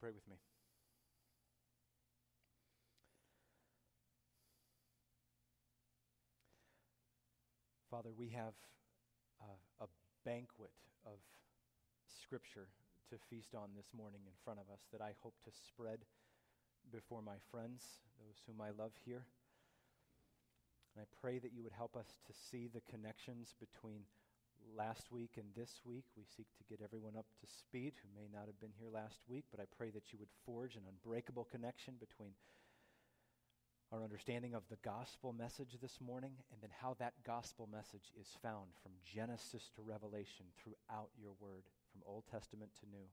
pray with me? Father, we have a, banquet of Scripture to feast on this morning in front of us that I hope to spread before my friends, those whom I love here. And I pray that you would help us to see the connections between last week and this week. We seek to get everyone up to speed who may not have been here last week, but I pray that you would forge an unbreakable connection between our understanding of the gospel message this morning and then how that gospel message is found from Genesis to Revelation throughout your word, from Old Testament to New.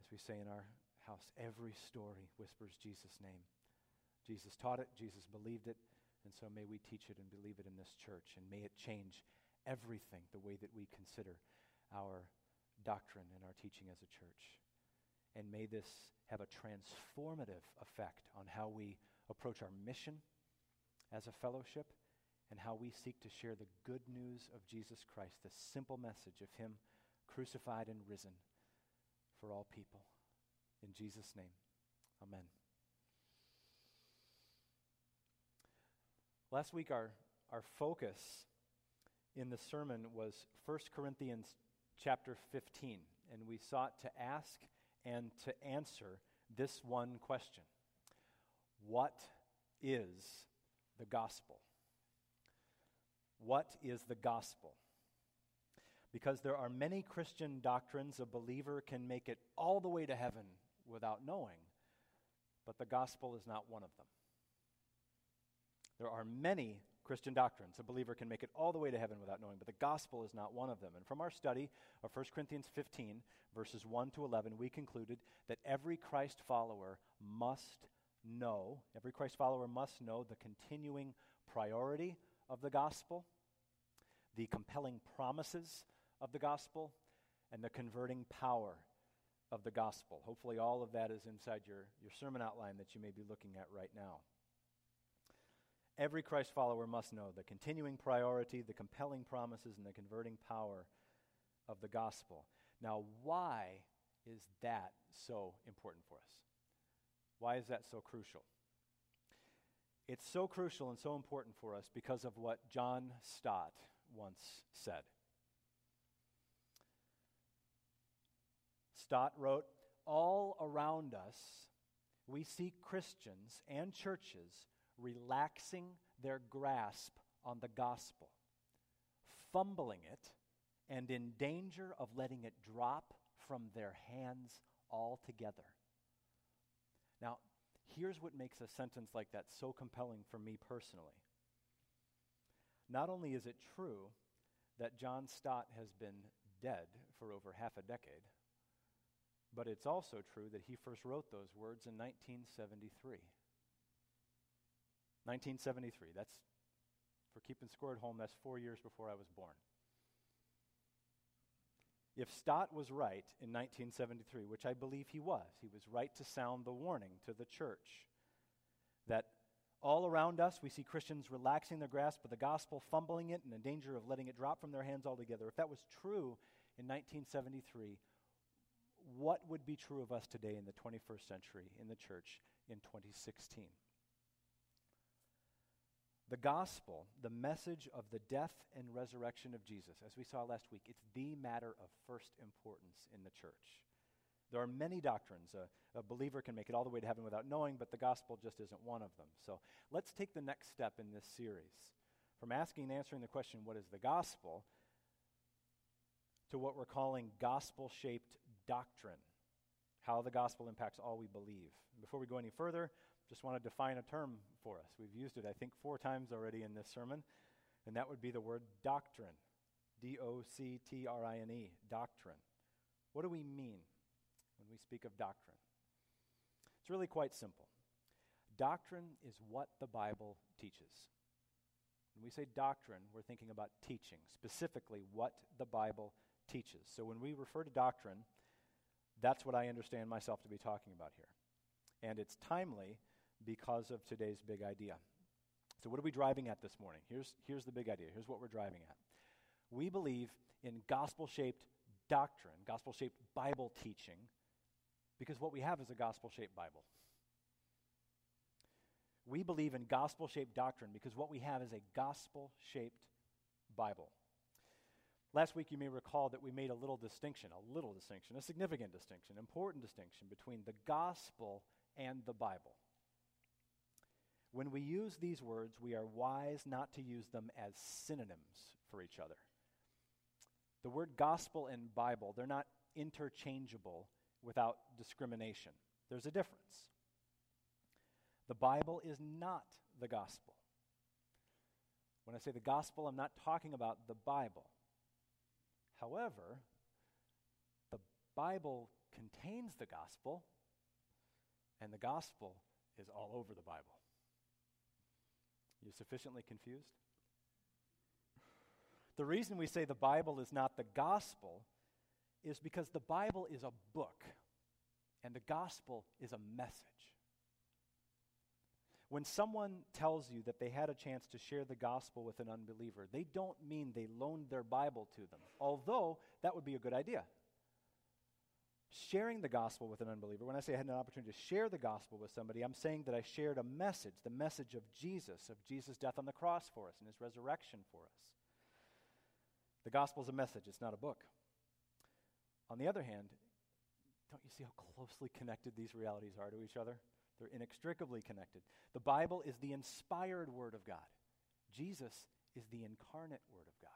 As we say in our house, every story whispers Jesus' name. Jesus taught it, Jesus believed it, and so may we teach it and believe it in this church, and may it change everything the way that we consider our doctrine and our teaching as a church. And may this have a transformative effect on how we approach our mission as a fellowship and how we seek to share the good news of Jesus Christ, the simple message of Him crucified and risen for all people. In Jesus' name, amen. Last week, our, our focus in the sermon was 1 Corinthians chapter 15, and we sought to ask and to answer this one question What is the gospel? What is the gospel? Because there are many Christian doctrines a believer can make it all the way to heaven without knowing, but the gospel is not one of them. There are many Christian doctrines a believer can make it all the way to heaven without knowing, but the gospel is not one of them. And from our study of 1 Corinthians 15, verses 1 to 11, we concluded that every Christ follower must know, every Christ follower must know the continuing priority of the gospel, the compelling promises of the gospel, and the converting power of the gospel. Hopefully, all of that is inside your, your sermon outline that you may be looking at right now. Every Christ follower must know the continuing priority, the compelling promises, and the converting power of the gospel. Now, why is that so important for us? Why is that so crucial? It's so crucial and so important for us because of what John Stott once said. Stott wrote, All around us, we see Christians and churches relaxing their grasp on the gospel, fumbling it, and in danger of letting it drop from their hands altogether. Now, here's what makes a sentence like that so compelling for me personally. Not only is it true that John Stott has been dead for over half a decade, but it's also true that he first wrote those words in 1973. 1973. That's, for keeping score at home, that's four years before I was born. If Stott was right in 1973, which I believe he was, he was right to sound the warning to the church that all around us we see Christians relaxing their grasp of the gospel, fumbling it, and in danger of letting it drop from their hands altogether. If that was true in 1973, what would be true of us today in the 21st century in the church in 2016? The gospel, the message of the death and resurrection of Jesus, as we saw last week, it's the matter of first importance in the church. There are many doctrines. A, a, believer can make it all the way to heaven without knowing, but the gospel just isn't one of them. So let's take the next step in this series from asking and answering the question, what is the gospel, to what we're calling gospel shaped doctrine, how the gospel impacts all we believe. Before we go any further, just want to define a term for us. We've used it, I think, four times already in this sermon, and that would be the word doctrine. D O C T R I N E, doctrine. What do we mean when we speak of doctrine? It's really quite simple. Doctrine is what the Bible teaches. When we say doctrine, we're thinking about teaching, specifically what the Bible teaches. So when we refer to doctrine, that's what I understand myself to be talking about here. And it's timely because of today's big idea. So, what are we driving at this morning? Here's, here's the big idea. Here's what we're driving at. We believe in gospel shaped doctrine, gospel shaped Bible teaching, because what we have is a gospel shaped Bible. We believe in gospel shaped doctrine because what we have is a gospel shaped Bible. Last week, you may recall that we made a little distinction, a little distinction, a significant distinction, important distinction between the gospel and the Bible. When we use these words, we are wise not to use them as synonyms for each other. The word gospel and Bible, they're not interchangeable without discrimination. There's a difference. The Bible is not the gospel. When I say the gospel, I'm not talking about the Bible. However, the Bible contains the gospel, and the gospel is all over the Bible. You sufficiently confused? The reason we say the Bible is not the gospel is because the Bible is a book and the gospel is a message. When someone tells you that they had a chance to share the gospel with an unbeliever, they don't mean they loaned their Bible to them, although that would be a good idea. Sharing the gospel with an unbeliever, when I say I had an opportunity to share the gospel with somebody, I'm saying that I shared a message, the message of Jesus, of Jesus' death on the cross for us and his resurrection for us. The gospel is a message, it's not a book. On the other hand, don't you see how closely connected these realities are to each other? They're inextricably connected. The Bible is the inspired Word of God, Jesus is the incarnate Word of God.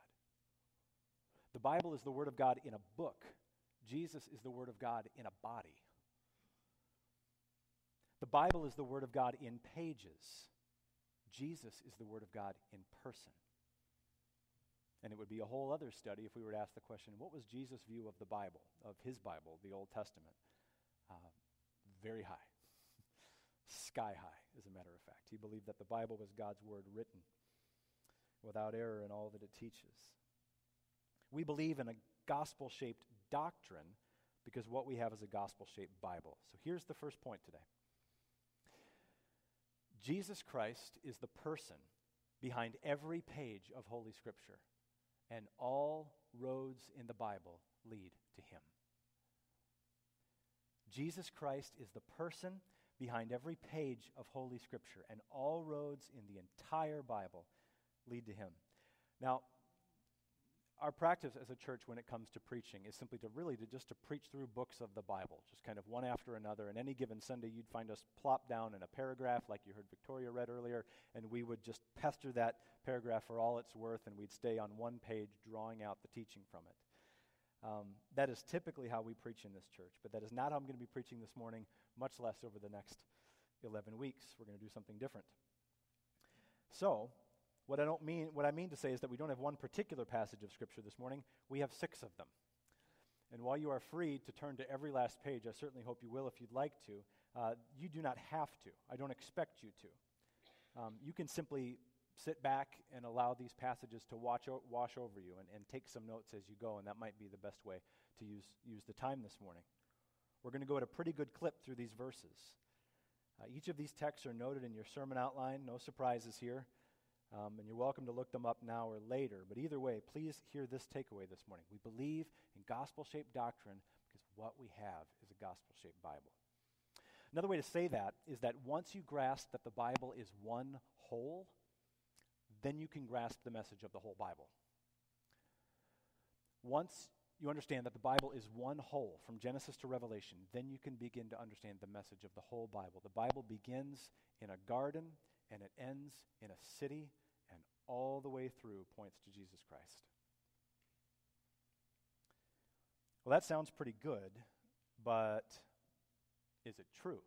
The Bible is the Word of God in a book, Jesus is the Word of God in a body. The Bible is the Word of God in pages. Jesus is the Word of God in person. And it would be a whole other study if we were to ask the question what was Jesus' view of the Bible, of his Bible, the Old Testament? Uh, very high. Sky high, as a matter of fact. He believed that the Bible was God's Word written without error in all that it teaches. We believe in a gospel shaped doctrine because what we have is a gospel shaped Bible. So here's the first point today Jesus Christ is the person behind every page of Holy Scripture and all roads in the Bible lead to him. Jesus Christ is the person behind every page of Holy Scripture, and all roads in the entire Bible lead to him. Now, our practice as a church when it comes to preaching is simply to really to just to preach through books of the Bible, just kind of one after another. And any given Sunday, you'd find us plop down in a paragraph like you heard Victoria read earlier, and we would just pester that paragraph for all it's worth, and we'd stay on one page drawing out the teaching from it. Um, that is typically how we preach in this church, but that is not how I'm going to be preaching this morning, much less over the next 11 weeks. We're going to do something different. So, what I don't mean, what I mean to say is that we don't have one particular passage of Scripture this morning. We have six of them. And while you are free to turn to every last page, I certainly hope you will if you'd like to. Uh, you do not have to. I don't expect you to. Um, you can simply sit back and allow these passages to watch o- wash over you and, and take some notes as you go, and that might be the best way to use, use the time this morning. We're going to go at a pretty good clip through these verses. Uh, each of these texts are noted in your sermon outline, no surprises here. Um, and you're welcome to look them up now or later. But either way, please hear this takeaway this morning. We believe in gospel shaped doctrine because what we have is a gospel shaped Bible. Another way to say that is that once you grasp that the Bible is one whole, then you can grasp the message of the whole Bible. Once you understand that the Bible is one whole from Genesis to Revelation, then you can begin to understand the message of the whole Bible. The Bible begins in a garden and it ends in a city all the way through points to Jesus Christ. Well, that sounds pretty good, but is it true?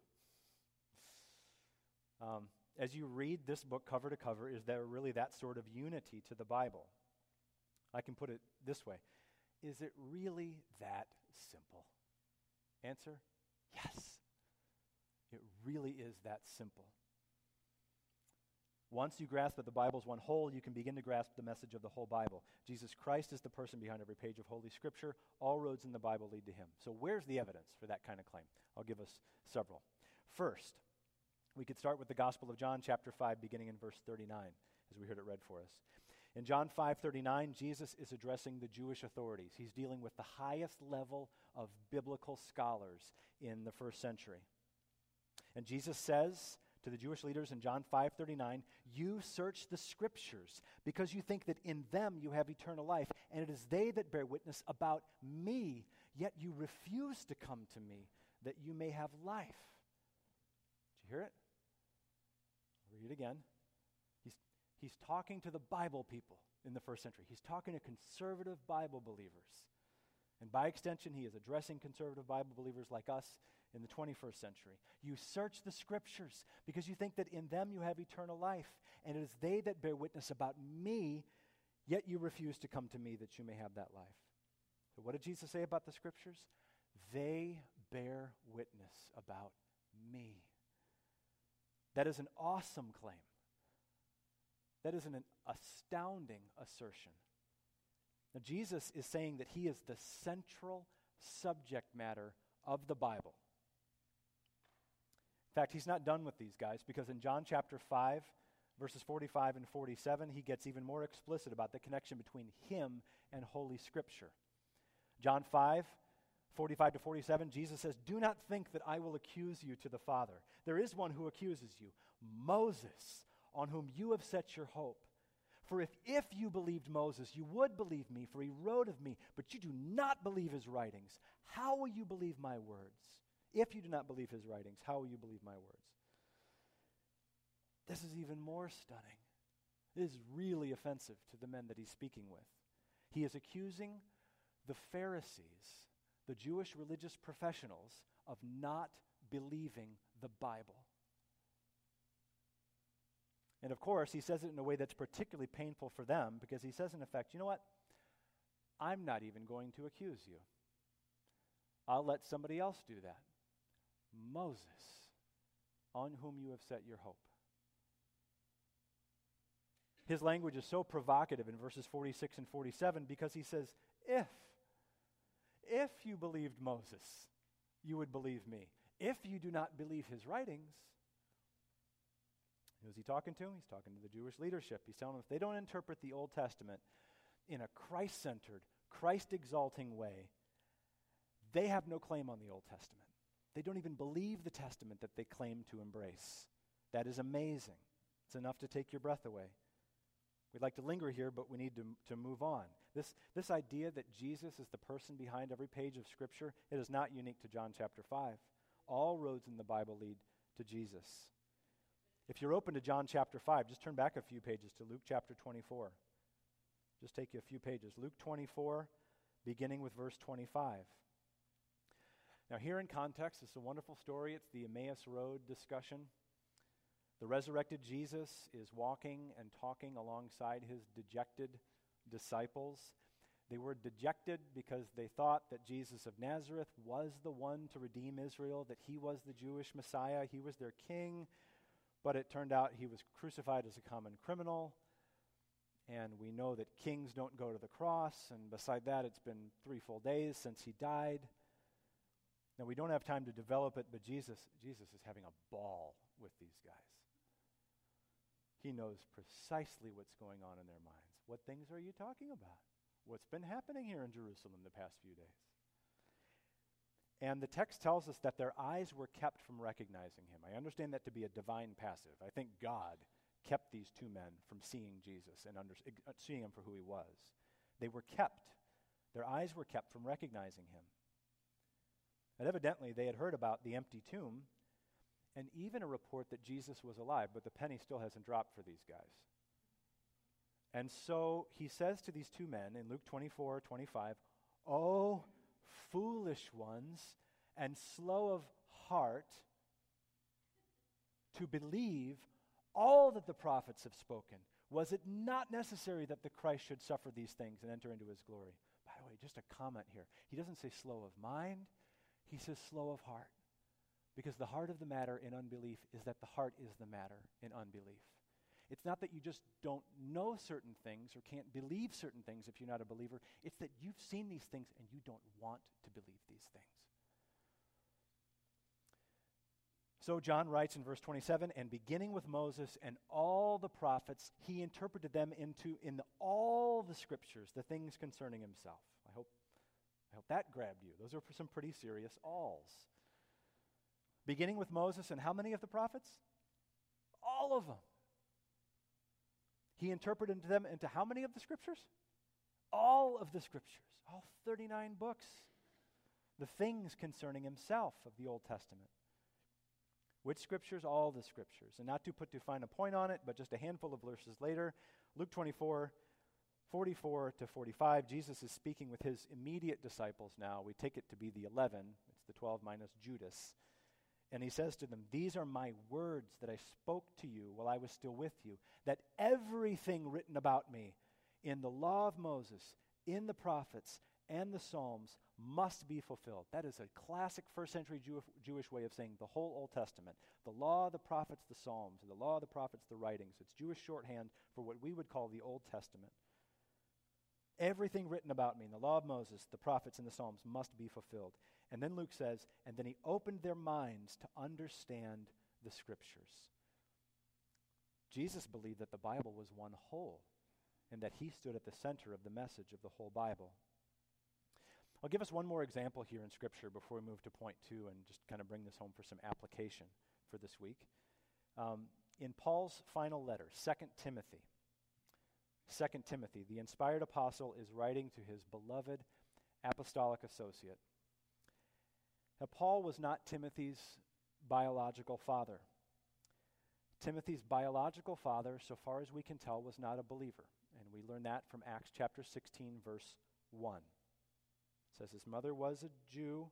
Um, as you read this book cover to cover, is there really that sort of unity to the Bible? I can put it this way Is it really that simple? Answer yes. It really is that simple. Once you grasp that the Bible is one whole, you can begin to grasp the message of the whole Bible. Jesus Christ is the person behind every page of Holy Scripture. All roads in the Bible lead to him. So, where's the evidence for that kind of claim? I'll give us several. First, we could start with the Gospel of John, chapter 5, beginning in verse 39, as we heard it read for us. In John 5:39, Jesus is addressing the Jewish authorities. He's dealing with the highest level of biblical scholars in the first century. And Jesus says to the Jewish leaders in John 5:39, "You search the scriptures because you think that in them you have eternal life, and it is they that bear witness about me, yet you refuse to come to me that you may have life." Did you hear it? I'll read it again. He's talking to the Bible people in the first century. He's talking to conservative Bible believers. And by extension, he is addressing conservative Bible believers like us in the 21st century. You search the scriptures because you think that in them you have eternal life, and it is they that bear witness about me, yet you refuse to come to me that you may have that life. So, what did Jesus say about the scriptures? They bear witness about me. That is an awesome claim. That is an astounding assertion. Now, Jesus is saying that he is the central subject matter of the Bible. Fact, he's not done with these guys because in John chapter 5, verses 45 and 47, he gets even more explicit about the connection between him and Holy Scripture. John 5, 45 to 47, Jesus says, Do not think that I will accuse you to the Father. There is one who accuses you Moses on whom you have set your hope. For if, if you believed Moses, you would believe me, for he wrote of me, but you do not believe his writings. How will you believe my words? If you do not believe his writings, how will you believe my words? This is even more stunning. This is really offensive to the men that he's speaking with. He is accusing the Pharisees, the Jewish religious professionals, of not believing the Bible. And of course, he says it in a way that's particularly painful for them because he says, in effect, you know what? I'm not even going to accuse you. I'll let somebody else do that. Moses, on whom you have set your hope. His language is so provocative in verses 46 and 47 because he says, If, if you believed Moses, you would believe me. If you do not believe his writings, Who's he talking to? He's talking to the Jewish leadership. He's telling them if they don't interpret the Old Testament in a Christ centered, Christ exalting way, they have no claim on the Old Testament. They don't even believe the Testament that they claim to embrace. That is amazing. It's enough to take your breath away. We'd like to linger here, but we need to, to move on. This, this idea that Jesus is the person behind every page of Scripture, it is not unique to John chapter 5. All roads in the Bible lead to Jesus. If you're open to John chapter 5, just turn back a few pages to Luke chapter 24. Just take you a few pages. Luke 24, beginning with verse 25. Now, here in context, it's a wonderful story. It's the Emmaus Road discussion. The resurrected Jesus is walking and talking alongside his dejected disciples. They were dejected because they thought that Jesus of Nazareth was the one to redeem Israel, that he was the Jewish Messiah, he was their king. But it turned out he was crucified as a common criminal. And we know that kings don't go to the cross. And beside that, it's been three full days since he died. Now, we don't have time to develop it, but Jesus, Jesus is having a ball with these guys. He knows precisely what's going on in their minds. What things are you talking about? What's been happening here in Jerusalem the past few days? And the text tells us that their eyes were kept from recognizing him. I understand that to be a divine passive. I think God kept these two men from seeing Jesus and under, seeing him for who he was. They were kept, their eyes were kept from recognizing him. And evidently, they had heard about the empty tomb and even a report that Jesus was alive, but the penny still hasn't dropped for these guys. And so he says to these two men in Luke 24 25, Oh, foolish ones and slow of heart to believe all that the prophets have spoken. Was it not necessary that the Christ should suffer these things and enter into his glory? By the way, just a comment here. He doesn't say slow of mind, he says slow of heart. Because the heart of the matter in unbelief is that the heart is the matter in unbelief. It's not that you just don't know certain things or can't believe certain things if you're not a believer. It's that you've seen these things and you don't want to believe these things. So John writes in verse 27 and beginning with Moses and all the prophets, he interpreted them into in all the scriptures, the things concerning himself. I hope, that grabbed you. Those are some pretty serious alls. Beginning with Moses and how many of the prophets? All of them. He interpreted them into how many of the scriptures? All of the scriptures, all 39 books. The things concerning himself of the Old Testament. Which scriptures? All the scriptures. And not to put too fine a point on it, but just a handful of verses later, Luke 24, 44 to 45, Jesus is speaking with his immediate disciples now. We take it to be the 11, it's the 12 minus Judas. And he says to them, These are my words that I spoke to you while I was still with you, that everything written about me in the law of Moses, in the prophets, and the Psalms must be fulfilled. That is a classic first century Jew- Jewish way of saying the whole Old Testament. The law, the prophets, the Psalms, the law, the prophets, the writings. It's Jewish shorthand for what we would call the Old Testament. Everything written about me in the law of Moses, the prophets, and the Psalms must be fulfilled. And then Luke says, and then he opened their minds to understand the scriptures. Jesus believed that the Bible was one whole and that he stood at the center of the message of the whole Bible. I'll give us one more example here in Scripture before we move to point two and just kind of bring this home for some application for this week. Um, in Paul's final letter, 2 Timothy, 2 Timothy, the inspired apostle is writing to his beloved apostolic associate. Now, Paul was not Timothy's biological father. Timothy's biological father, so far as we can tell, was not a believer. And we learn that from Acts chapter 16, verse 1 It says his mother was a Jew,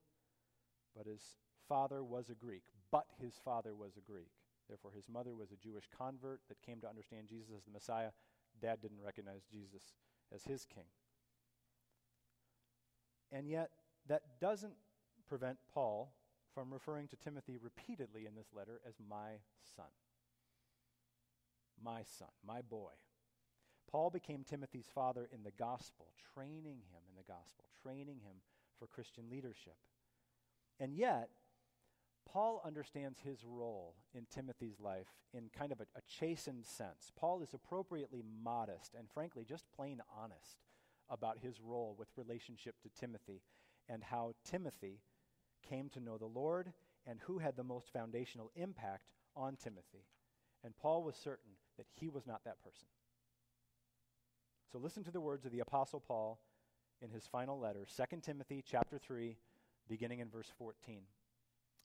but his father was a Greek. But his father was a Greek. Therefore, his mother was a Jewish convert that came to understand Jesus as the Messiah. Dad didn't recognize Jesus as his king. And yet, that doesn't prevent Paul from referring to Timothy repeatedly in this letter as my son. My son, my boy. Paul became Timothy's father in the gospel, training him in the gospel, training him for Christian leadership. And yet, Paul understands his role in Timothy's life in kind of a, a, chastened sense. Paul is appropriately modest and, frankly, just plain honest about his role with relationship to Timothy and how Timothy came to know the Lord and who had the most foundational impact on Timothy. And Paul was certain that he was not that person. So listen to the words of the apostle Paul in his final letter, 2 Timothy chapter 3, beginning in verse 14.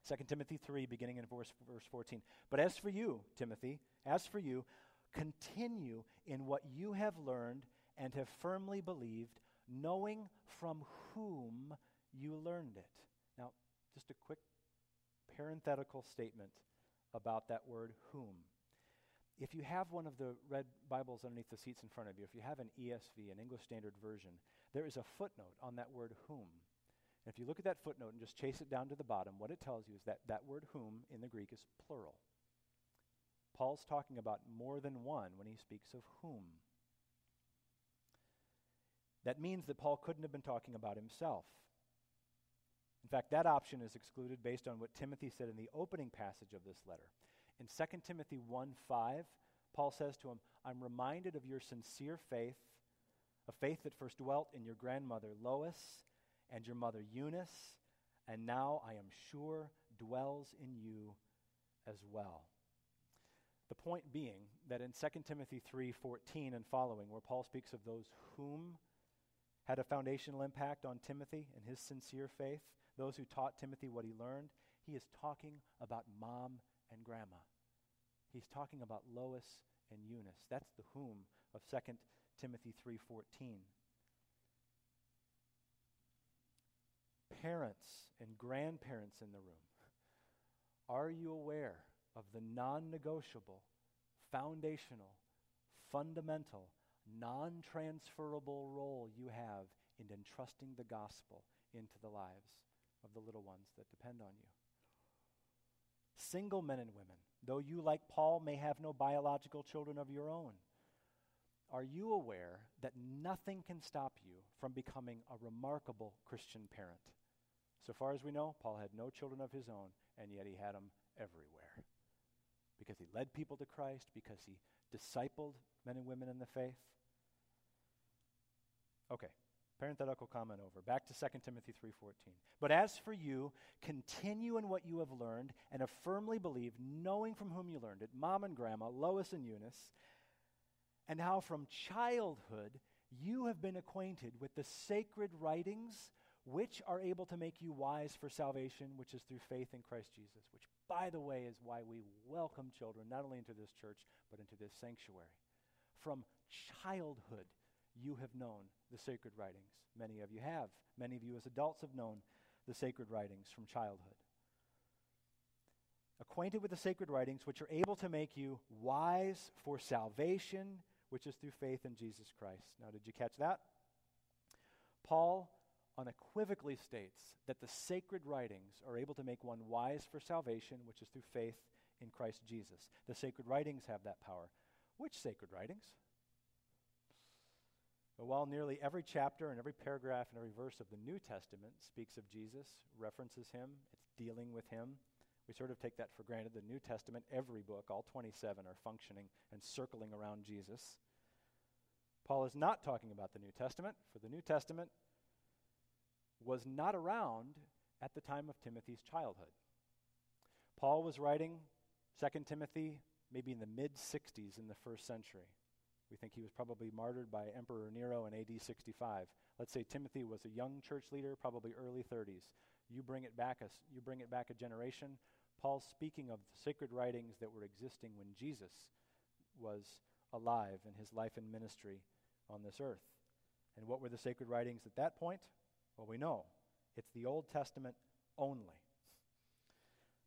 2 Timothy 3, beginning in verse, verse 14. But as for you, Timothy, as for you, continue in what you have learned and have firmly believed, knowing from whom you learned it. Now, just a quick parenthetical statement about that word whom. If you have one of the red Bibles underneath the seats in front of you, if you have an ESV, an English Standard Version, there is a footnote on that word whom. And if you look at that footnote and just chase it down to the bottom, what it tells you is that that word whom in the Greek is plural. Paul's talking about more than one when he speaks of whom. That means that Paul couldn't have been talking about himself. In fact, that option is excluded based on what Timothy said in the opening passage of this letter. In 2 Timothy 1 5, Paul says to him, I'm reminded of your sincere faith, a faith that first dwelt in your grandmother Lois and your mother Eunice, and now I am sure dwells in you as well. The point being that in 2 Timothy 3:14 and following where Paul speaks of those whom had a foundational impact on Timothy and his sincere faith, those who taught Timothy what he learned, he is talking about mom and grandma. He's talking about Lois and Eunice. That's the whom of 2 Timothy 3:14. Parents and grandparents in the room, are you aware of the non-negotiable, foundational, fundamental, non-transferable role you have in entrusting the gospel into the lives of the little ones that depend on you? Single men and women, though you, like Paul, may have no biological children of your own, are you aware that nothing can stop you from becoming a remarkable Christian parent? So far as we know, Paul had no children of his own, and yet he had them everywhere. Because he led people to Christ, because he discipled men and women in the faith. Okay, parenthetical comment over. Back to 2 Timothy 3:14. But as for you, continue in what you have learned and have firmly believed, knowing from whom you learned it, mom and grandma, Lois and Eunice, and how from childhood you have been acquainted with the sacred writings which are able to make you wise for salvation, which is through faith in Christ Jesus, which, by the way, is why we welcome children not only into this church, but into this sanctuary. From childhood, you have known the sacred writings. Many of you have. Many of you, as adults, have known the sacred writings from childhood. Acquainted with the sacred writings, which are able to make you wise for salvation, which is through faith in Jesus Christ. Now, did you catch that? Paul unequivocally states that the sacred writings are able to make one wise for salvation, which is through faith in Christ Jesus. The sacred writings have that power. Which sacred writings? But while nearly every chapter and every paragraph and every verse of the New Testament speaks of Jesus, references him, it's dealing with him, we sort of take that for granted. The New Testament, every book, all 27, are functioning and circling around Jesus. Paul is not talking about the New Testament, for the New Testament was not around at the time of Timothy's childhood. Paul was writing 2 Timothy maybe in the mid 60s in the first century. We think he was probably martyred by Emperor Nero in AD 65. Let's say Timothy was a young church leader, probably early 30s. You bring it back a, you bring it back a generation. Paul's speaking of the sacred writings that were existing when Jesus was alive in his life and ministry on this earth. And what were the sacred writings at that point? Well, we know it's the Old Testament only.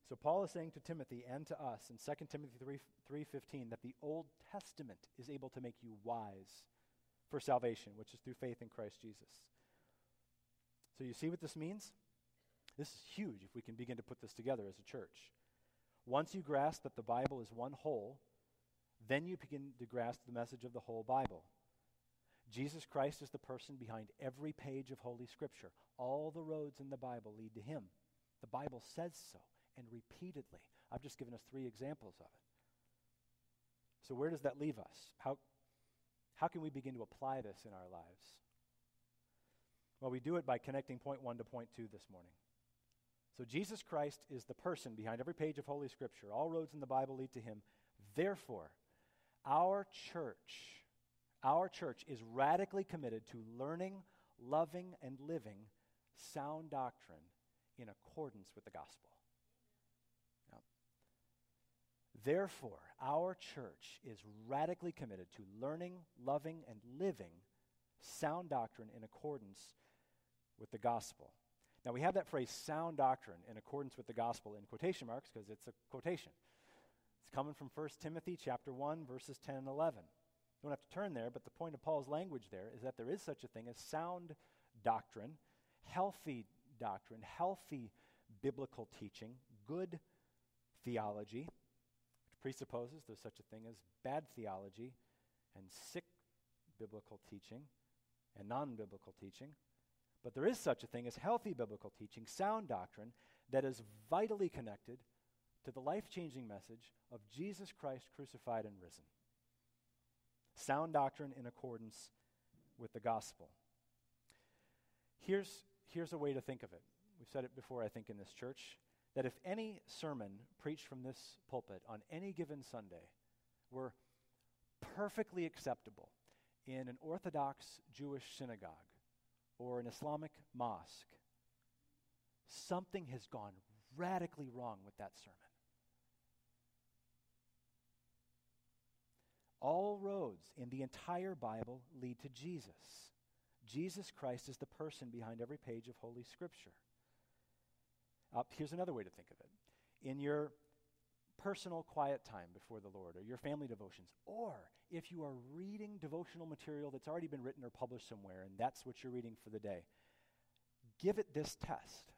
So Paul is saying to Timothy and to us in 2 Timothy 3, 3:15 that the Old Testament is able to make you wise for salvation, which is through faith in Christ Jesus. So you see what this means? This is huge if we can begin to put this together as a church. Once you grasp that the Bible is one whole, then you begin to grasp the message of the whole Bible. Jesus Christ is the person behind every page of Holy Scripture. All the roads in the Bible lead to him. The Bible says so, and repeatedly. I've just given us three examples of it. So, where does that leave us? How, how can we begin to apply this in our lives? Well, we do it by connecting point one to point two this morning. So, Jesus Christ is the person behind every page of Holy Scripture. All roads in the Bible lead to him. Therefore, our church our church is radically committed to learning, loving, and living sound doctrine in accordance with the gospel. Therefore, our church is radically committed to learning, loving, and living sound doctrine in accordance with the gospel. Now, we have that phrase, sound doctrine, in accordance with the gospel, in quotation marks because it's a quotation. It's coming from 1 Timothy chapter 1, verses 10 and 11. You don't have to turn there, but the point of Paul's language there is that there is such a thing as sound doctrine, healthy doctrine, healthy biblical teaching, good theology, which presupposes there's such a thing as bad theology and sick biblical teaching and non biblical teaching. But there is such a thing as healthy biblical teaching, sound doctrine, that is vitally connected to the life changing message of Jesus Christ crucified and risen sound doctrine in accordance with the gospel. Here's, here's a way to think of it. We've said it before, I think, in this church that if any sermon preached from this pulpit on any given Sunday were perfectly acceptable in an Orthodox Jewish synagogue or an Islamic mosque, something has gone radically wrong with that sermon. All roads in the entire Bible lead to Jesus. Jesus Christ is the person behind every page of Holy Scripture. Uh, here's another way to think of it. In your personal quiet time before the Lord, or your family devotions, or if you are reading devotional material that's already been written or published somewhere, and that's what you're reading for the day, give it this test.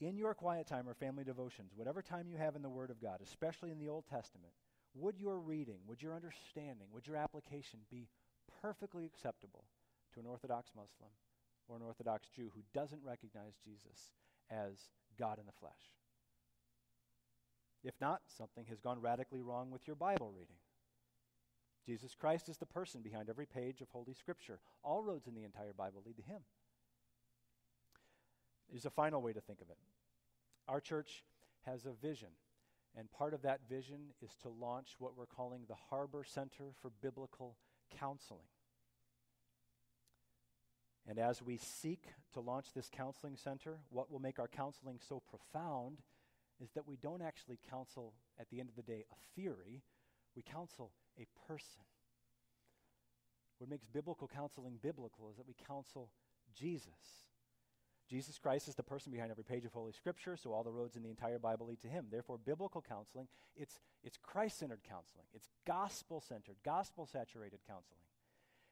In your quiet time or family devotions, whatever time you have in the Word of God, especially in the Old Testament, would your reading, would your understanding, would your application be perfectly acceptable to an Orthodox Muslim or an Orthodox Jew who doesn't recognize Jesus as God in the flesh. If not, something has gone radically wrong with your Bible reading. Jesus Christ is the person behind every page of Holy Scripture. All roads in the entire Bible lead to Him. There's a final way to think of it. Our church has a vision, and part of that vision is to launch what we're calling the Harbor Center for Biblical Counseling. And as we seek to launch this counseling center, what will make our counseling so profound is that we don't actually counsel, at the end of the day, a theory, we counsel a person. What makes biblical counseling biblical is that we counsel Jesus. Jesus Christ is the person behind every page of Holy Scripture, so all the roads in the entire Bible lead to him. Therefore, biblical counseling, it's, it's Christ-centered counseling. It's gospel-centered, gospel-saturated counseling.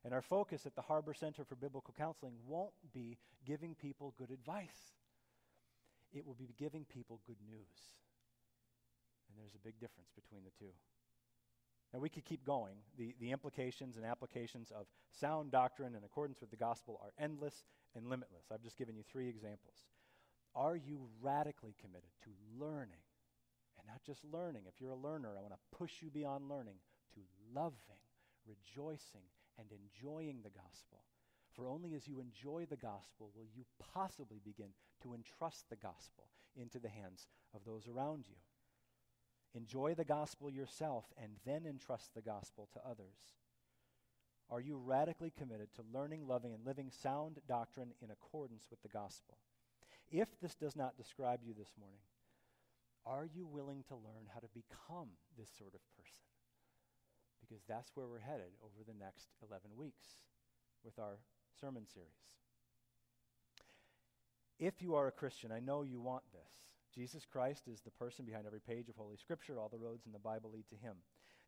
And our focus at the Harbor Center for Biblical Counseling won't be giving people good advice. It will be giving people good news. And there's a big difference between the two. We could keep going. The, the implications and applications of sound doctrine in accordance with the gospel are endless and limitless. I've just given you three examples. Are you radically committed to learning? And not just learning. If you're a learner, I want to push you beyond learning to loving, rejoicing, and enjoying the gospel. For only as you enjoy the gospel will you possibly begin to entrust the gospel into the hands of those around you. Enjoy the gospel yourself and then entrust the gospel to others. Are you radically committed to learning, loving, and living sound doctrine in accordance with the gospel? If this does not describe you this morning, are you willing to learn how to become this sort of person? Because that's where we're headed over the next 11 weeks with our sermon series. If you are a Christian, I know you want this. Jesus Christ is the person behind every page of Holy Scripture. All the roads in the Bible lead to him.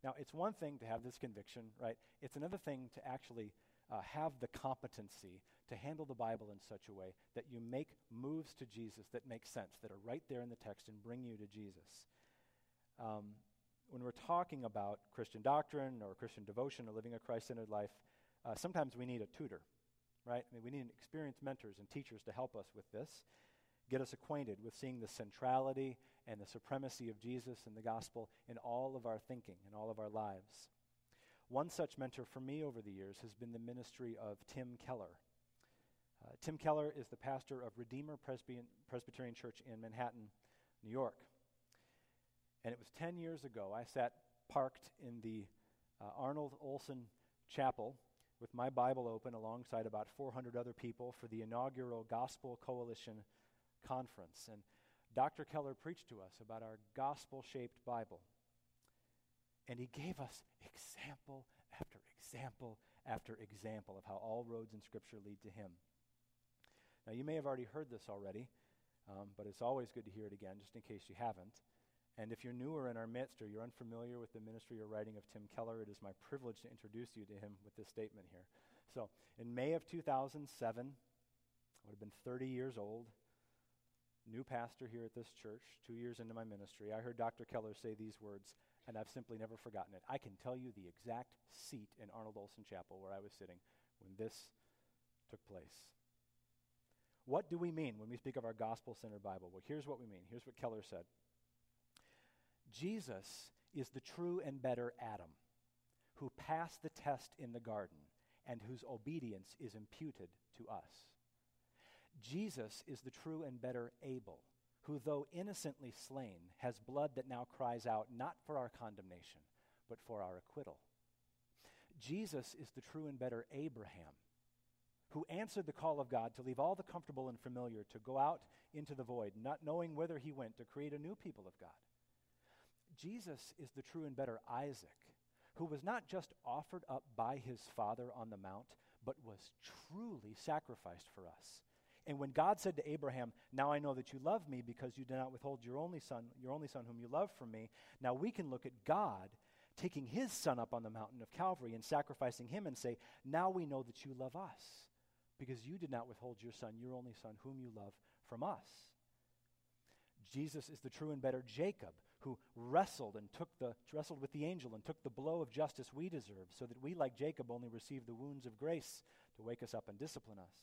Now, it's one thing to have this conviction, right? It's another thing to actually uh, have the competency to handle the Bible in such a way that you make moves to Jesus that make sense, that are right there in the text and bring you to Jesus. Um, when we're talking about Christian doctrine or Christian devotion or living a Christ centered life, uh, sometimes we need a tutor, right? I mean, we need experienced mentors and teachers to help us with this, get us acquainted with seeing the centrality and the supremacy of Jesus and the gospel in all of our thinking and all of our lives. One such mentor for me over the years has been the ministry of Tim Keller. Uh, Tim Keller is the pastor of Redeemer Presby- Presbyterian Church in Manhattan, New York. And it was 10 years ago, I sat parked in the uh, Arnold Olson Chapel with my Bible open alongside about 400 other people for the inaugural Gospel Coalition Conference. And Dr. Keller preached to us about our gospel shaped Bible. And he gave us example after example after example of how all roads in Scripture lead to him. Now, you may have already heard this already, um, but it's always good to hear it again, just in case you haven't. And if you're newer in our midst or you're unfamiliar with the ministry or writing of Tim Keller, it is my privilege to introduce you to him with this statement here. So, in May of 2007, I would have been 30 years old, new pastor here at this church, two years into my ministry. I heard Dr. Keller say these words, and I've simply never forgotten it. I can tell you the exact seat in Arnold Olson Chapel where I was sitting when this took place. What do we mean when we speak of our gospel centered Bible? Well, here's what we mean. Here's what Keller said Jesus is the true and better Adam who passed the test in the garden and whose obedience is imputed to us. Jesus is the true and better Abel, who, though innocently slain, has blood that now cries out not for our condemnation, but for our acquittal. Jesus is the true and better Abraham, who answered the call of God to leave all the comfortable and familiar, to go out into the void, not knowing whither he went, to create a new people of God. Jesus is the true and better Isaac, who was not just offered up by his father on the mount, but was truly sacrificed for us. And when God said to Abraham, Now I know that you love me because you did not withhold your only son, your only son whom you love from me, now we can look at God taking his son up on the mountain of Calvary and sacrificing him and say, Now we know that you love us because you did not withhold your son, your only son, whom you love, from us. Jesus is the true and better Jacob, who wrestled and took the wrestled with the angel and took the blow of justice we deserve, so that we, like Jacob, only receive the wounds of grace to wake us up and discipline us.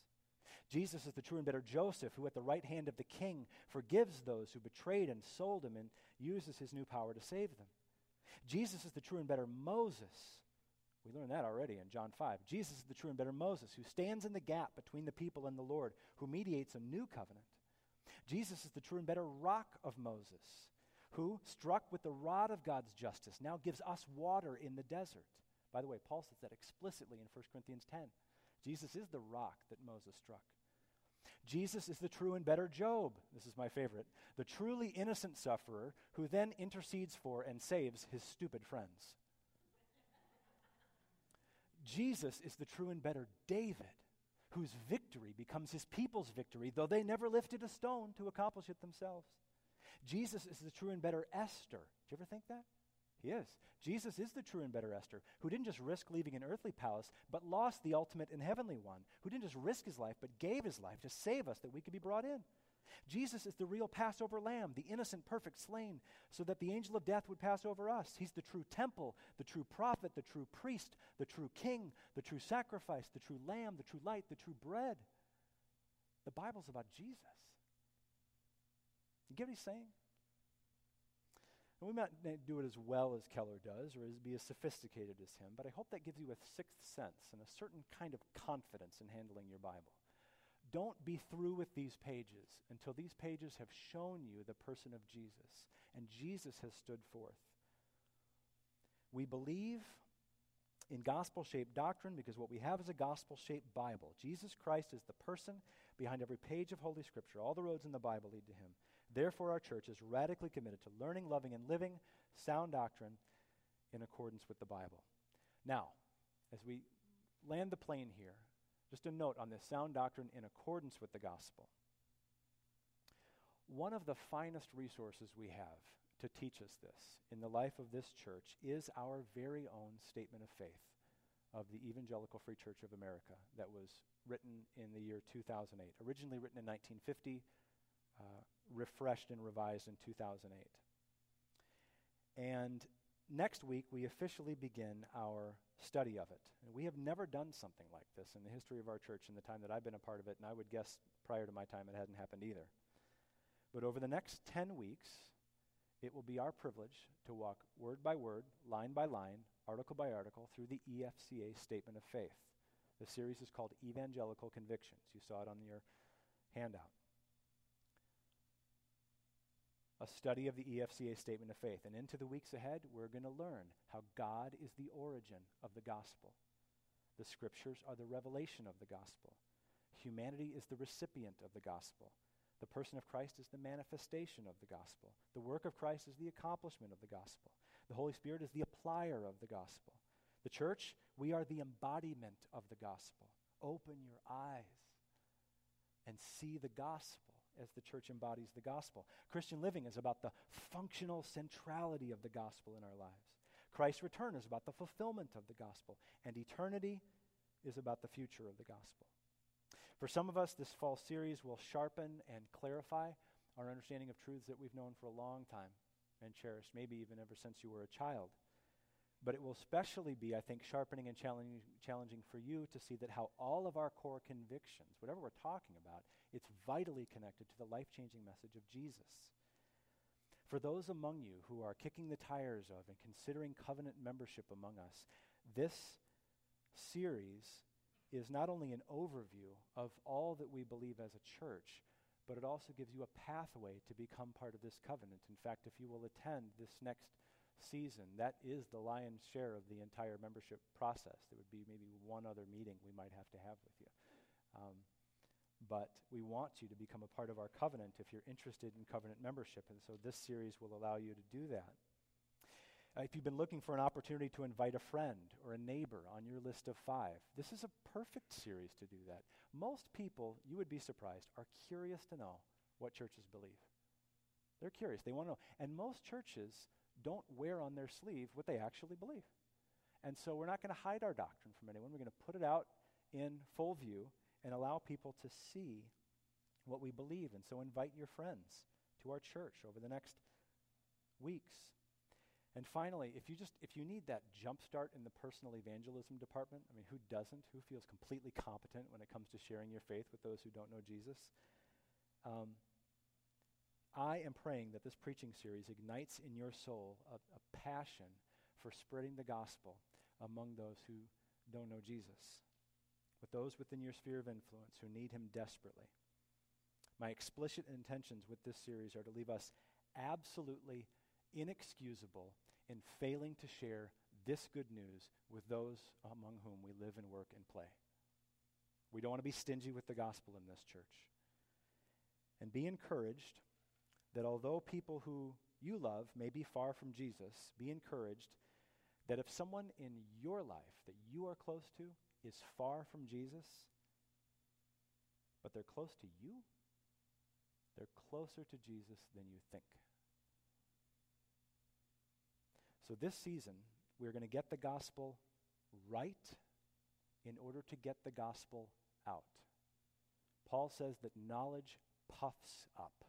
Jesus is the true and better Joseph, who at the right hand of the king forgives those who betrayed and sold him and uses his new power to save them. Jesus is the true and better Moses. We learned that already in John 5. Jesus is the true and better Moses, who stands in the gap between the people and the Lord, who mediates a new covenant. Jesus is the true and better rock of Moses, who, struck with the rod of God's justice, now gives us water in the desert. By the way, Paul says that explicitly in 1 Corinthians 10. Jesus is the rock that Moses struck. Jesus is the true and better Job. This is my favorite. The truly innocent sufferer who then intercedes for and saves his stupid friends. Jesus is the true and better David, whose victory becomes his people's victory, though they never lifted a stone to accomplish it themselves. Jesus is the true and better Esther. Did you ever think that? He is. Jesus is the true and better Esther, who didn't just risk leaving an earthly palace, but lost the ultimate and heavenly one, who didn't just risk his life, but gave his life to save us that we could be brought in. Jesus is the real Passover lamb, the innocent, perfect slain, so that the angel of death would pass over us. He's the true temple, the true prophet, the true priest, the true king, the true sacrifice, the true lamb, the true light, the true bread. The Bible's about Jesus. You get what he's saying? And we might not do it as well as Keller does or as be as sophisticated as him, but I hope that gives you a sixth sense and a certain kind of confidence in handling your Bible. Don't be through with these pages until these pages have shown you the person of Jesus and Jesus has stood forth. We believe in gospel shaped doctrine because what we have is a gospel shaped Bible. Jesus Christ is the person behind every page of Holy Scripture. All the roads in the Bible lead to him. Therefore, our church is radically committed to learning, loving, and living sound doctrine in accordance with the Bible. Now, as we land the plane here, just a note on this sound doctrine in accordance with the gospel. One of the finest resources we have to teach us this in the life of this church is our very own statement of faith of the Evangelical Free Church of America that was written in the year 2008. Originally written in 1950, uh, refreshed and revised in 2008. And next week, we officially begin our study of it. And we have never done something like this in the history of our church in the time that I've been a part of it, and I would guess prior to my time it hadn't happened either. But over the next 10 weeks, it will be our privilege to walk word by word, line by line, article by article through the EFCA Statement of Faith. The series is called Evangelical Convictions. You saw it on your handout a study of the EFCA statement of faith. And into the weeks ahead, we're going to learn how God is the origin of the gospel. The scriptures are the revelation of the gospel. Humanity is the recipient of the gospel. The person of Christ is the manifestation of the gospel. The work of Christ is the accomplishment of the gospel. The Holy Spirit is the applier of the gospel. The church, we are the embodiment of the gospel. Open your eyes and see the gospel as the church embodies the gospel. Christian living is about the functional centrality of the gospel in our lives. Christ's return is about the fulfillment of the gospel, and eternity is about the future of the gospel. For some of us, this fall series will sharpen and clarify our understanding of truths that we've known for a long time and cherished, maybe even ever since you were a child. But it will especially be, I think, sharpening and challenging, for you to see that how all of our core convictions, whatever we're talking about, it's vitally connected to the life changing message of Jesus. For those among you who are kicking the tires of and considering covenant membership among us, this series is not only an overview of all that we believe as a church, but it also gives you a pathway to become part of this covenant. In fact, if you will attend this next season, that is the lion's share of the entire membership process. There would be maybe one other meeting we might have to have with you. Um, but we want you to become a part of our covenant if you're interested in covenant membership. And so this series will allow you to do that. Uh, if you've been looking for an opportunity to invite a friend or a neighbor on your list of five, this is a perfect series to do that. Most people, you would be surprised, are curious to know what churches believe. They're curious. They want to know. And most churches don't wear on their sleeve what they actually believe. And so we're not going to hide our doctrine from anyone. We're going to put it out in full view and allow people to see what we believe. And so invite your friends to our church over the next weeks. And finally, if you just if you need that jump start in the personal evangelism department, I mean, who doesn't? Who feels completely competent when it comes to sharing your faith with those who don't know Jesus? Um, I am praying that this preaching series ignites in your soul a, a passion for spreading the gospel among those who don't know Jesus, with those within your sphere of influence who need him desperately. My explicit intentions with this series are to leave us absolutely inexcusable in failing to share this good news with those among whom we live and work and play. We don't want to be stingy with the gospel in this church. And be encouraged that although people who you love may be far from Jesus, be encouraged that if someone in your life that you are close to is far from Jesus, but they're close to you, they're closer to Jesus than you think. So this season, we're going to get the gospel right in order to get the gospel out. Paul says that knowledge puffs up,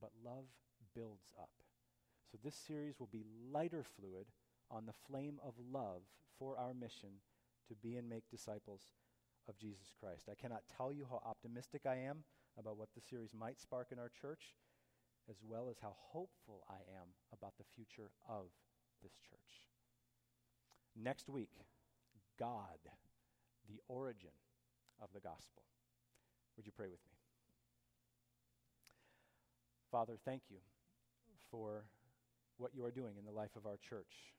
but love builds up. So this series will be lighter fluid on the flame of love for our mission to be and make disciples of Jesus Christ. I cannot tell you how optimistic I am about what the series might spark in our church, as well as how hopeful I am about the future of this church. Next week, God, the origin of the gospel. Would you pray with me? Father, thank you for what you are doing in the life of our church.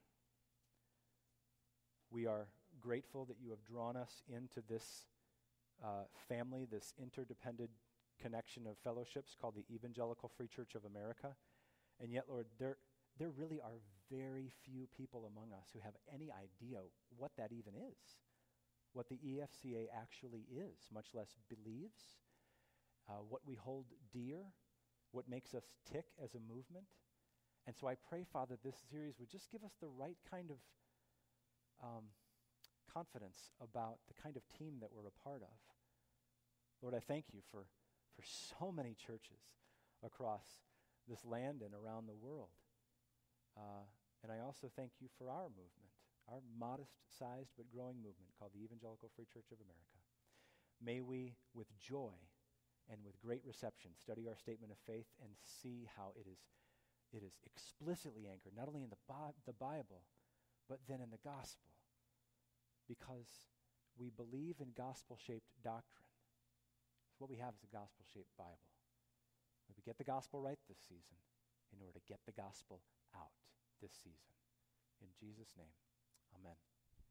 We are grateful that you have drawn us into this uh, family, this interdependent connection of fellowships called the Evangelical Free Church of America. And yet, Lord, there, there really are very few people among us who have any idea what that even is, what the EFCA actually is, much less believes, uh, what we hold dear, what makes us tick as a movement. And so I pray, Father, this series would just give us the right kind of um, confidence about the kind of team that we're a part of. Lord, I thank you for, for so many churches across this land and around the world. Uh, and I also thank you for our movement, our modest sized but growing movement called the Evangelical Free Church of America. May we, with joy and with great reception, study our statement of faith and see how it is, it is explicitly anchored, not only in the, Bi- the Bible, but then in the gospel. Because we believe in gospel shaped doctrine. So what we have is a gospel shaped Bible. We get the gospel right this season in order to get the gospel out this season. In Jesus' name, amen.